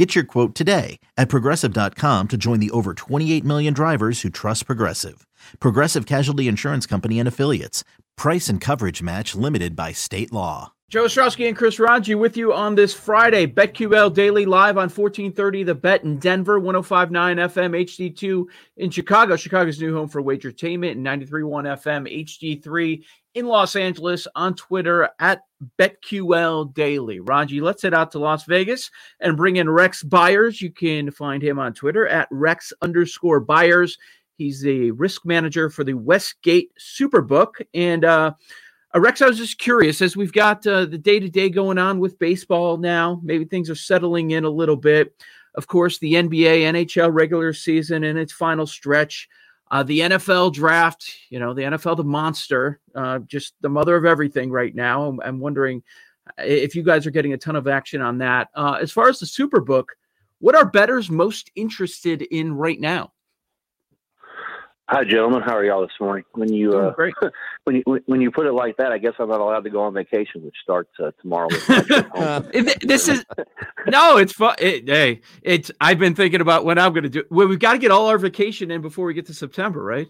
Get your quote today at progressive.com to join the over 28 million drivers who trust Progressive. Progressive Casualty Insurance Company and Affiliates. Price and coverage match limited by state law. Joe Ostrowski and Chris Raji with you on this Friday. BetQL Daily live on 1430 The Bet in Denver, 1059 FM HD2 in Chicago, Chicago's new home for wagertainment, and 931 FM HD3 in Los Angeles on Twitter at BetQL Daily. Raji, let's head out to Las Vegas and bring in Rex Beyers. You can find him on Twitter at Rex underscore Beyers. He's the risk manager for the Westgate Superbook. And uh, uh, Rex, I was just curious as we've got uh, the day to day going on with baseball now, maybe things are settling in a little bit. Of course, the NBA, NHL regular season in its final stretch. Uh, the NFL draft, you know, the NFL, the monster, uh, just the mother of everything right now. I'm, I'm, wondering uh, if you guys are getting a ton of action on that. Uh, as far as the Superbook, what are bettors most interested in right now? Hi, gentlemen. How are y'all this morning? When you uh, when you when you put it like that, I guess I'm not allowed to go on vacation, which starts uh, tomorrow. this is no, it's fun. It, hey, it's I've been thinking about what I'm going to do. Well, we've got to get all our vacation in before we get to September, right?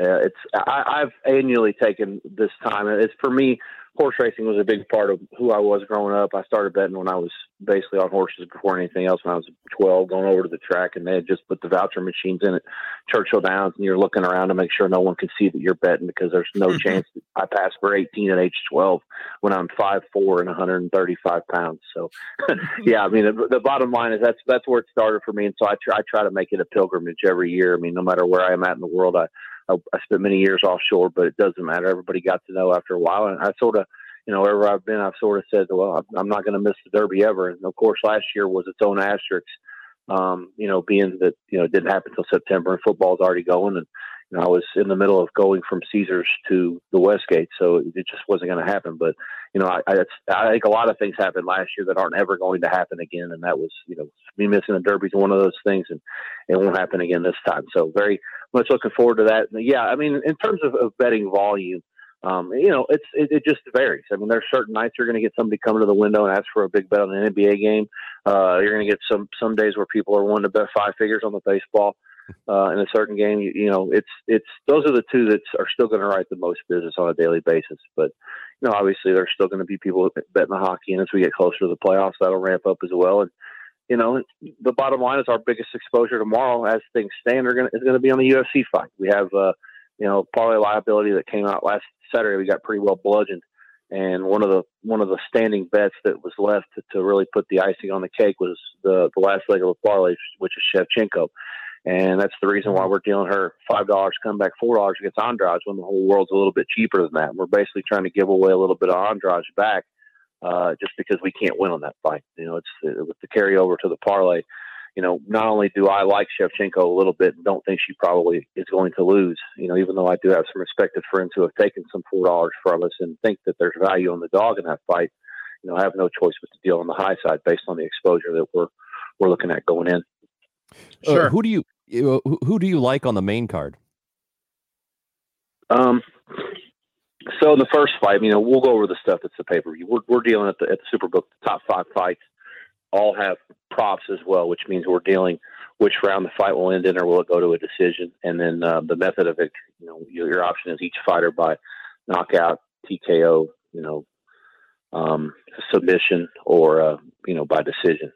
Uh, it's I, I've annually taken this time. It's for me horse racing was a big part of who I was growing up. I started betting when I was basically on horses before anything else. When I was 12, going over to the track, and they had just put the voucher machines in at Churchill Downs, and you're looking around to make sure no one can see that you're betting because there's no chance I pass for 18 at age 12 when I'm five four and 135 pounds. So, yeah, I mean, the, the, bottom line is that's that's where it started for me, and so I try I try to make it a pilgrimage every year. I mean, no matter where I am at in the world, I I, spent many years offshore, but it doesn't matter. Everybody got to know after a while, and I sort of, you know, wherever I've been, I've sort of said, well, I'm not going to miss the Derby ever. And of course, last year was its own asterisk. Um, you know, being that you know it didn't happen until September, and football's already going, and know, I was in the middle of going from Caesars to the Westgate, so it just wasn't going to happen. But you know, I, I, I think a lot of things happened last year that aren't ever going to happen again, and that was you know me missing the Derby is one of those things, and it won't happen again this time. So very much looking forward to that. And yeah, I mean, in terms of, of betting volume, um, you know, it's it, it, just varies. I mean, there's certain nights you're going to get somebody coming to the window and ask for a big bet on an NBA game. Uh, you're going to get some some days where people are wanting to bet five figures on the baseball uh, in a certain game. You, you, know, it's it's those are the two that are still going to write the most business on a daily basis. But you know, obviously, there's still going to be people betting the hockey, and as we get closer to the playoffs, that'll ramp up as well. And you know, the bottom line is our biggest exposure tomorrow, as things stand, are going is going to be on the UFC fight. We have, uh, you know, parlay liability that came out last Saturday. We got pretty well bludgeoned, and one of the one of the standing bets that was left to, to really put the icing on the cake was the the last leg of the parlay, which is Shevchenko. And that's the reason why we're dealing her five dollars, come back four dollars against Andrade when the whole world's a little bit cheaper than that. We're basically trying to give away a little bit of Andrade back uh, just because we can't win on that fight. You know, it's uh, with the carryover to the parlay. You know, not only do I like Shevchenko a little bit and don't think she probably is going to lose, you know, even though I do have some respected friends who have taken some four dollars from us and think that there's value on the dog in that fight, you know, I have no choice but to deal on the high side based on the exposure that we're we're looking at going in. Sure. Uh, who do you who do you like on the main card? Um, so the first fight, you know, we'll go over the stuff that's the pay per view. We're, we're dealing at the at the Superbook. The top five fights all have props as well, which means we're dealing which round the fight will end in, or will it go to a decision, and then uh, the method of it. You know, your, your, option is each fighter by knockout, TKO, you know, um, submission, or uh, you know by decision.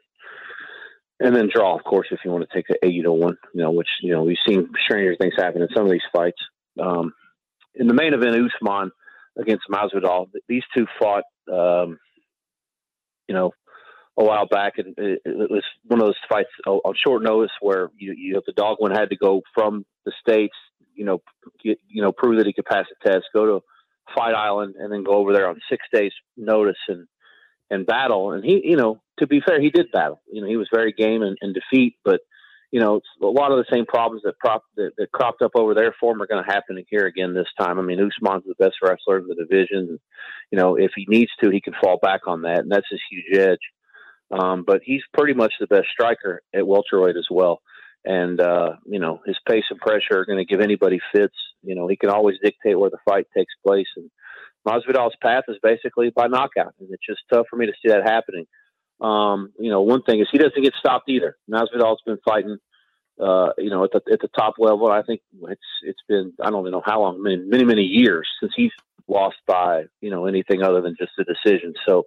And then draw, of course, if you want to take the eight to one, you know, which you know we've seen stranger things happen in some of these fights. Um, in the main event, Usman against Masvidal. These two fought, um, you know, a while back, and it, it, was one of those fights on short notice where you, you know, the dog one had to go from the states, you know, get, you know, prove that he could pass the test, go to Fight Island, and then go over there on six days' notice and and battle. And he, you know, to be fair, he did battle. You know, he was very game in, in defeat, but you know, a lot of the same problems that prop that, that cropped up over there for him are going to happen here again this time. I mean, Usman's the best wrestler in the division. And, you know, if he needs to, he can fall back on that, and that's his huge edge. Um, but he's pretty much the best striker at welterweight as well. And uh, you know, his pace and pressure are going to give anybody fits. You know, he can always dictate where the fight takes place. And Masvidal's path is basically by knockout, and it's just tough for me to see that happening. Um, you know, one thing is he doesn't get stopped either. Masvidal's been fighting, uh, you know, at the at the top level. I think it's it's been I don't even know how long, many many many years since he's lost by you know anything other than just a decision. So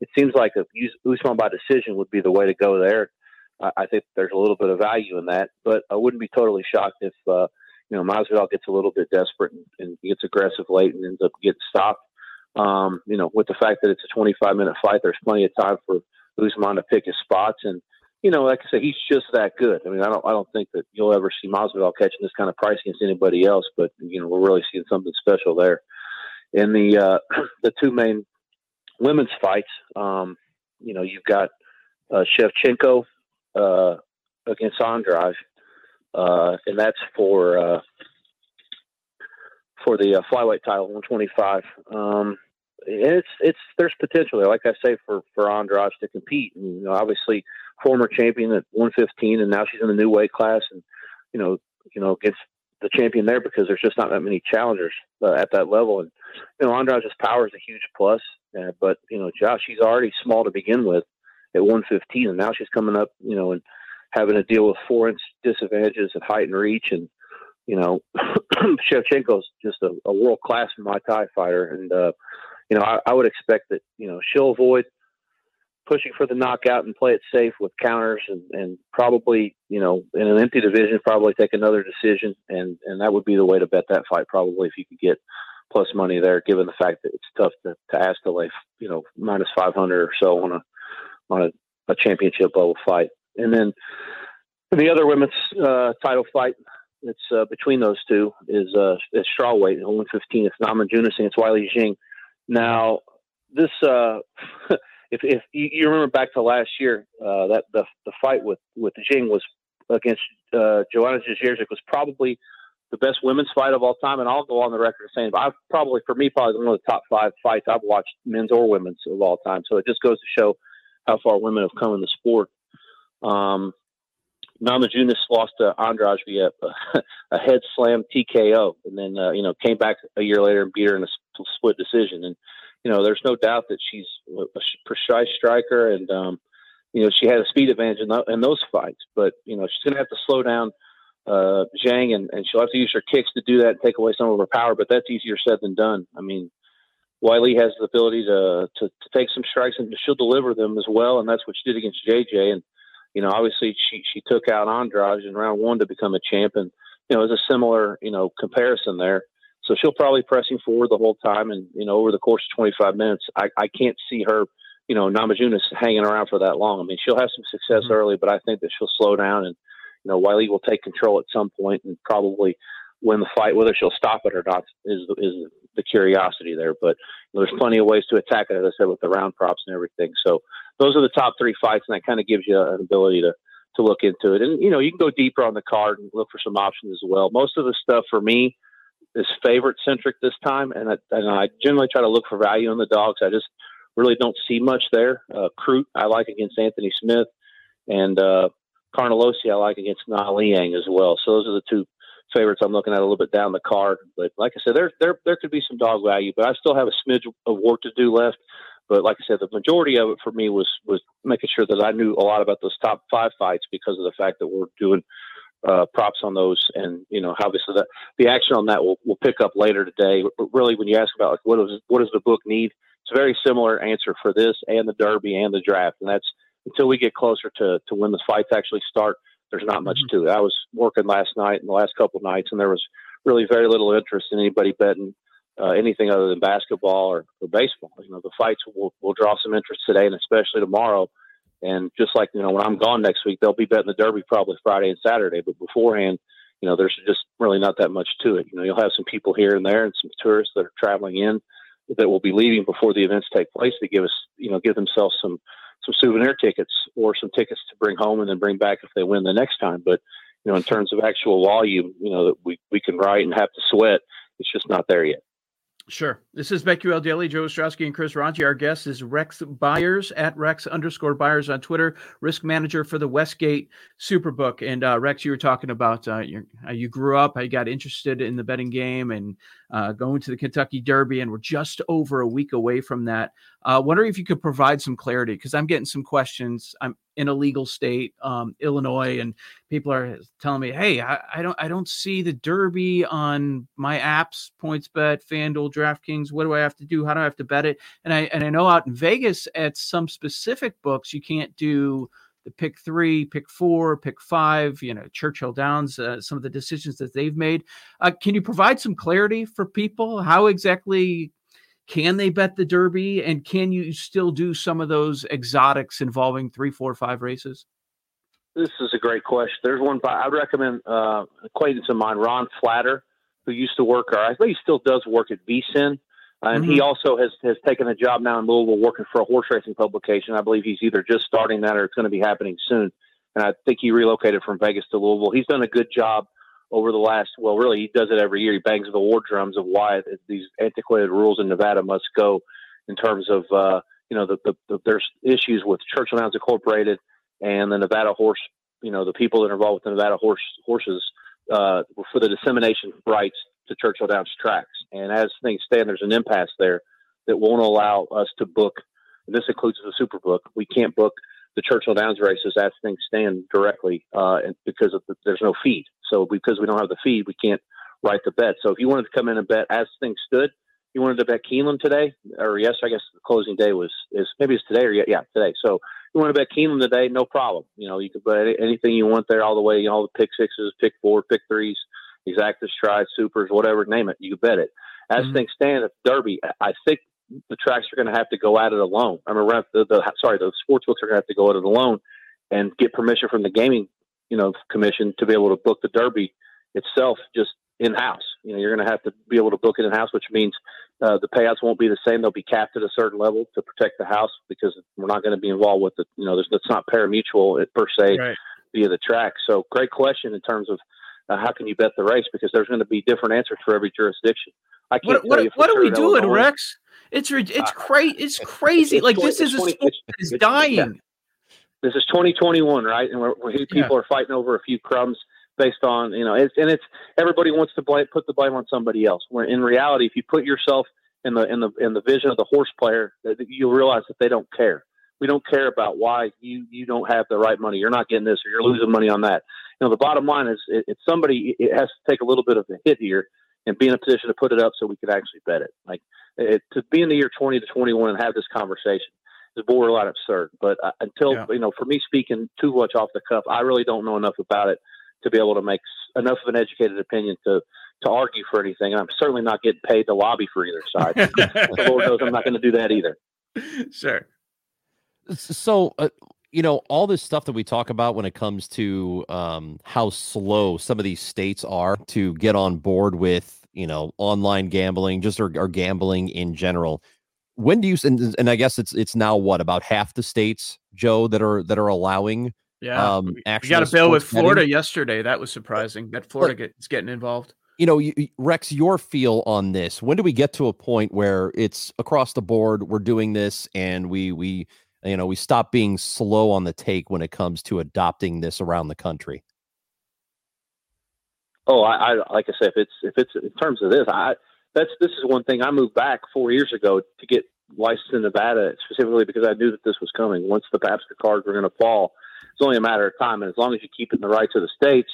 it seems like a Usman by decision would be the way to go there. I, I think there's a little bit of value in that, but I wouldn't be totally shocked if uh, you know Masvidal gets a little bit desperate and, and gets aggressive late and ends up getting stopped. Um, you know, with the fact that it's a 25 minute fight, there's plenty of time for Usman to pick his spots. And, you know, like I said, he's just that good. I mean, I don't, I don't think that you'll ever see Masvidal catching this kind of price against anybody else, but, you know, we're really seeing something special there. In the, uh, the two main women's fights, um, you know, you've got, uh, Shevchenko, uh, against Andrade, uh, and that's for, uh, for the uh, flyweight title, 125. Um, it's it's there's potential there, like I say, for for Andrade to compete. And, you know, obviously, former champion at 115, and now she's in the new weight class, and you know, you know, gets the champion there because there's just not that many challengers uh, at that level. And you know, Andrade's power is a huge plus, uh, but you know, Josh, she's already small to begin with at 115, and now she's coming up, you know, and having to deal with four inch disadvantages at height and reach, and you know, Shevchenko's just a, a world class Muay Thai fighter, and uh, you know, I, I would expect that you know she'll avoid pushing for the knockout and play it safe with counters and, and probably, you know, in an empty division, probably take another decision. And, and that would be the way to bet that fight probably if you could get plus money there, given the fact that it's tough to, to ask to lay, you know, minus 500 or so on a, on a, a championship level fight. And then the other women's uh, title fight, it's uh, between those two is, uh, is strawweight, 115. It's Namajunas against Weili Zhang. Now, this, uh, if, if you remember back to last year, uh, that the, the fight with, with Zhang was against uh, Joanna Jędrzejczyk was probably the best women's fight of all time. And I'll go on the record saying I've probably, for me, probably one of the top five fights I've watched, men's or women's, of all time. So it just goes to show how far women have come in the sport. Um, Namajunas lost to Andrade via a, a head slam TKO, and then uh, you know came back a year later and beat her in a split decision. And you know, there's no doubt that she's a precise striker, and um, you know she had a speed advantage in, the, in those fights. But you know she's going to have to slow down uh, Zhang, and, and she'll have to use her kicks to do that and take away some of her power. But that's easier said than done. I mean, Weili has the ability to, to to take some strikes and she'll deliver them as well, and that's what she did against JJ. And you know, obviously she she took out Andrade in round one to become a champ, and you know, it's a similar you know comparison there. So she'll probably pressing forward the whole time, and you know, over the course of 25 minutes, I, I can't see her, you know, Namajunas hanging around for that long. I mean, she'll have some success mm-hmm. early, but I think that she'll slow down, and you know, Weili will take control at some point and probably win the fight. Whether she'll stop it or not is is the curiosity there. But there's plenty of ways to attack it, as I said, with the round props and everything. So those are the top three fights, and that kind of gives you an ability to to look into it. And you know, you can go deeper on the card and look for some options as well. Most of the stuff for me is favorite centric this time, and I, and I generally try to look for value in the dogs. I just really don't see much there. Uh, Crute I like against Anthony Smith, and uh, Carnelossi I like against Na Liang as well. So those are the two favorites I'm looking at a little bit down the card. But like I said, there there there could be some dog value, but I still have a smidge of work to do left. But like I said, the majority of it for me was was making sure that I knew a lot about those top five fights because of the fact that we're doing uh, props on those, and you know, obviously the the action on that will will pick up later today. But really, when you ask about like what does what does the book need, it's a very similar answer for this and the Derby and the draft, and that's until we get closer to to when the fights actually start. There's not much mm-hmm. to it. I was working last night and the last couple of nights, and there was really very little interest in anybody betting uh, anything other than basketball or, or baseball. You know, the fights will, will draw some interest today and especially tomorrow. And just like, you know, when I'm gone next week, they'll be betting the Derby probably Friday and Saturday. But beforehand, you know, there's just really not that much to it. You know, you'll have some people here and there and some tourists that are traveling in that will be leaving before the events take place to give us, you know, give themselves some some souvenir tickets or some tickets to bring home and then bring back if they win the next time. But you know, in terms of actual volume, you know, that we we can write and have to sweat, it's just not there yet. Sure. This is BetQL Daily. Joe Ostrowski and Chris Ranji. Our guest is Rex Beyers at Rex underscore Beyers on Twitter, risk manager for the Westgate Superbook. And uh, Rex, you were talking about uh, your, how you grew up, you got interested in the betting game and uh, going to the Kentucky Derby. And we're just over a week away from that. Uh, wondering if you could provide some clarity because I'm getting some questions. I'm in a legal state, um, Illinois, and people are telling me, "Hey, I, I, don't, I don't see the Derby on my apps, PointsBet, FanDuel, DraftKings. What do I have to do? How do I have to bet it?" And I and I know out in Vegas at some specific books, you can't do the pick three, pick four, pick five. You know, Churchill Downs. Uh, some of the decisions that they've made. Uh, can you provide some clarity for people? How exactly can they bet the Derby, and can you still do some of those exotics involving three, four, five races? This is a great question. There's one I would recommend uh, acquaintance of mine, Ron Flatter, who used to work, or I think he still does work at VSIN. And mm-hmm. he also has, has taken a job now in Louisville working for a horse racing publication. I believe he's either just starting that or it's going to be happening soon. And I think he relocated from Vegas to Louisville. He's done a good job over the last, well, really, he does it every year. He bangs the war drums of why these antiquated rules in Nevada must go in terms of, uh, you know, the, the, the, there's issues with Churchill Downs Incorporated and the Nevada horse, you know, the people that are involved with the Nevada horse horses uh, for the dissemination rights to Churchill Downs tracks. And as things stand, there's an impasse there that won't allow us to book. This includes the Super Book. We can't book the Churchill Downs races as things stand directly uh, because the, there's no feed. So because we don't have the feed, we can't write the bet. So if you wanted to come in and bet as things stood, you wanted to bet Keeneland today, or yes, I guess the closing day was is maybe it's today or yeah, yeah today. So you want to bet Keeneland today, no problem. You know you can bet anything you want there, all the way, you know, all the pick sixes, pick four, pick threes, exactas, strides, supers, whatever, name it, you bet it. As mm-hmm. things stand at Derby, I think the tracks are going to have to go at it alone. I mean, the, the sorry, the sports books are going to have to go at it alone and get permission from the gaming you know commission to be able to book the Derby itself just in house. You know, you're going to have to be able to book it in house, which means uh, the payouts won't be the same. They'll be capped at a certain level to protect the house because we're not going to be involved with it. You know, there's it's not pari-mutuel per se right. via the track. So, great question in terms of uh, how can you bet the race because there's going to be different answers for every jurisdiction. I can't what, what, what sure are we doing, Rex? It's it's uh, crazy. It's crazy. It's like 20, this is a sport that is dying. Yeah this is 2021, right? And we're, we're, people yeah. are fighting over a few crumbs based on you know, it's, and it's everybody wants to blame, put the blame on somebody else. Where in reality, if you put yourself in the in the in the vision of the horse player, you'll realize that they don't care. We don't care about why you you don't have the right money. You're not getting this, or you're losing money on that. You know, the bottom line is, it, it's somebody. It has to take a little bit of a hit here and be in a position to put it up so we could actually bet it. Like it, to be in the year 20 to 21 and have this conversation is borderline absurd. But uh, until yeah. you know, for me speaking too much off the cuff, I really don't know enough about it to be able to make enough of an educated opinion to to argue for anything. And I'm certainly not getting paid to lobby for either side. Lord knows I'm not going to do that either. Sure. So. Uh, you know all this stuff that we talk about when it comes to um, how slow some of these states are to get on board with you know online gambling just or, or gambling in general when do you and, and I guess it's it's now what about half the states, Joe, that are that are allowing yeah. Um, we got a bill with Florida betting? yesterday. That was surprising that Florida is getting involved. You know, you, Rex, your feel on this. When do we get to a point where it's across the board? We're doing this, and we we you know we stop being slow on the take when it comes to adopting this around the country. Oh, I, I like I said, if it's if it's in terms of this, I that's this is one thing I moved back four years ago to get licensed in Nevada specifically because I knew that this was coming. Once the PASPA cards were going to fall, it's only a matter of time. And as long as you keep it in the rights of the states,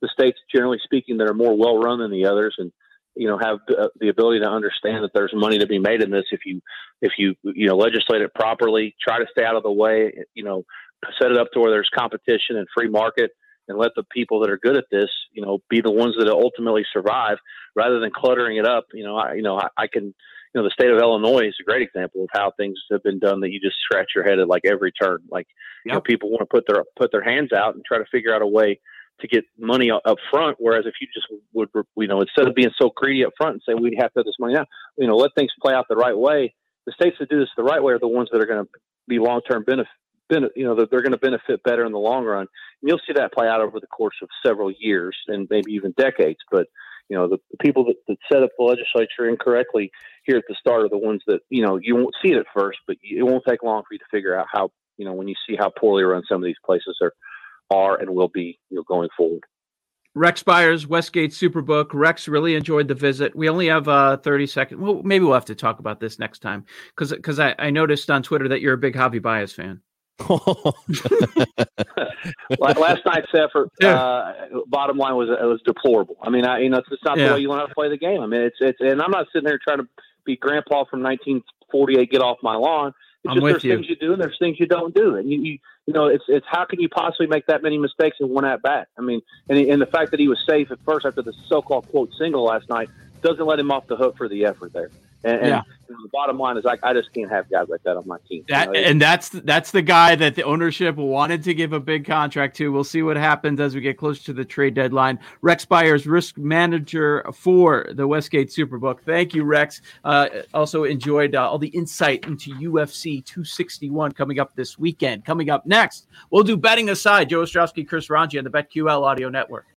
the states, generally speaking, that are more well run than the others, and you know have uh, the ability to understand that there's money to be made in this if you if you you know legislate it properly, try to stay out of the way, you know, set it up to where there's competition and free market and let the people that are good at this, you know, be the ones that ultimately survive rather than cluttering it up. You know, I, you know, I, I can, you know, the state of Illinois is a great example of how things have been done that you just scratch your head at like every turn. Like, yep. you know, people want to put their, put their hands out and try to figure out a way to get money up front. Whereas if you just would, you know, instead of being so greedy up front and say, we have to have this money now, you know, let things play out the right way. The states that do this the right way are the ones that are going to be long-term benefit ben- you know, they're going to benefit better in the long run. And you'll see that play out over the course of several years and maybe even decades. But you know, the, the people that, that set up the legislature incorrectly here at the start are the ones that you know you won't see it at first, but it won't take long for you to figure out how you know when you see how poorly run some of these places are are and will be you know going forward. Rex Beyers, Westgate Superbook. Rex really enjoyed the visit. We only have uh, 30 seconds. Well, maybe we'll have to talk about this next time because because I, I noticed on Twitter that you're a big Javi Baez fan. Last night's effort, uh, bottom line was it was deplorable. I mean, I, you know, it's, it's not yeah. the way you want to play the game. I mean, it's it's, and I'm not sitting there trying to be Grandpa from 1948, get off my lawn. It's I'm just there's you. things you do and there's things you don't do, and you, you you know, it's it's how can you possibly make that many mistakes in one at bat? I mean, and and the fact that he was safe at first after the so-called quote single last night doesn't let him off the hook for the effort there. And, and yeah. the bottom line is, I, I just can't have guys like that on my team. That, you know, and that's that's the guy that the ownership wanted to give a big contract to. We'll see what happens as we get closer to the trade deadline. Rex Beyers, risk manager for the Westgate Superbook. Thank you, Rex. Uh, also enjoyed uh, all the insight into UFC 261 coming up this weekend. Coming up next, we'll do betting aside. Joe Ostrowski, Chris Ranji on the BetQL Audio Network.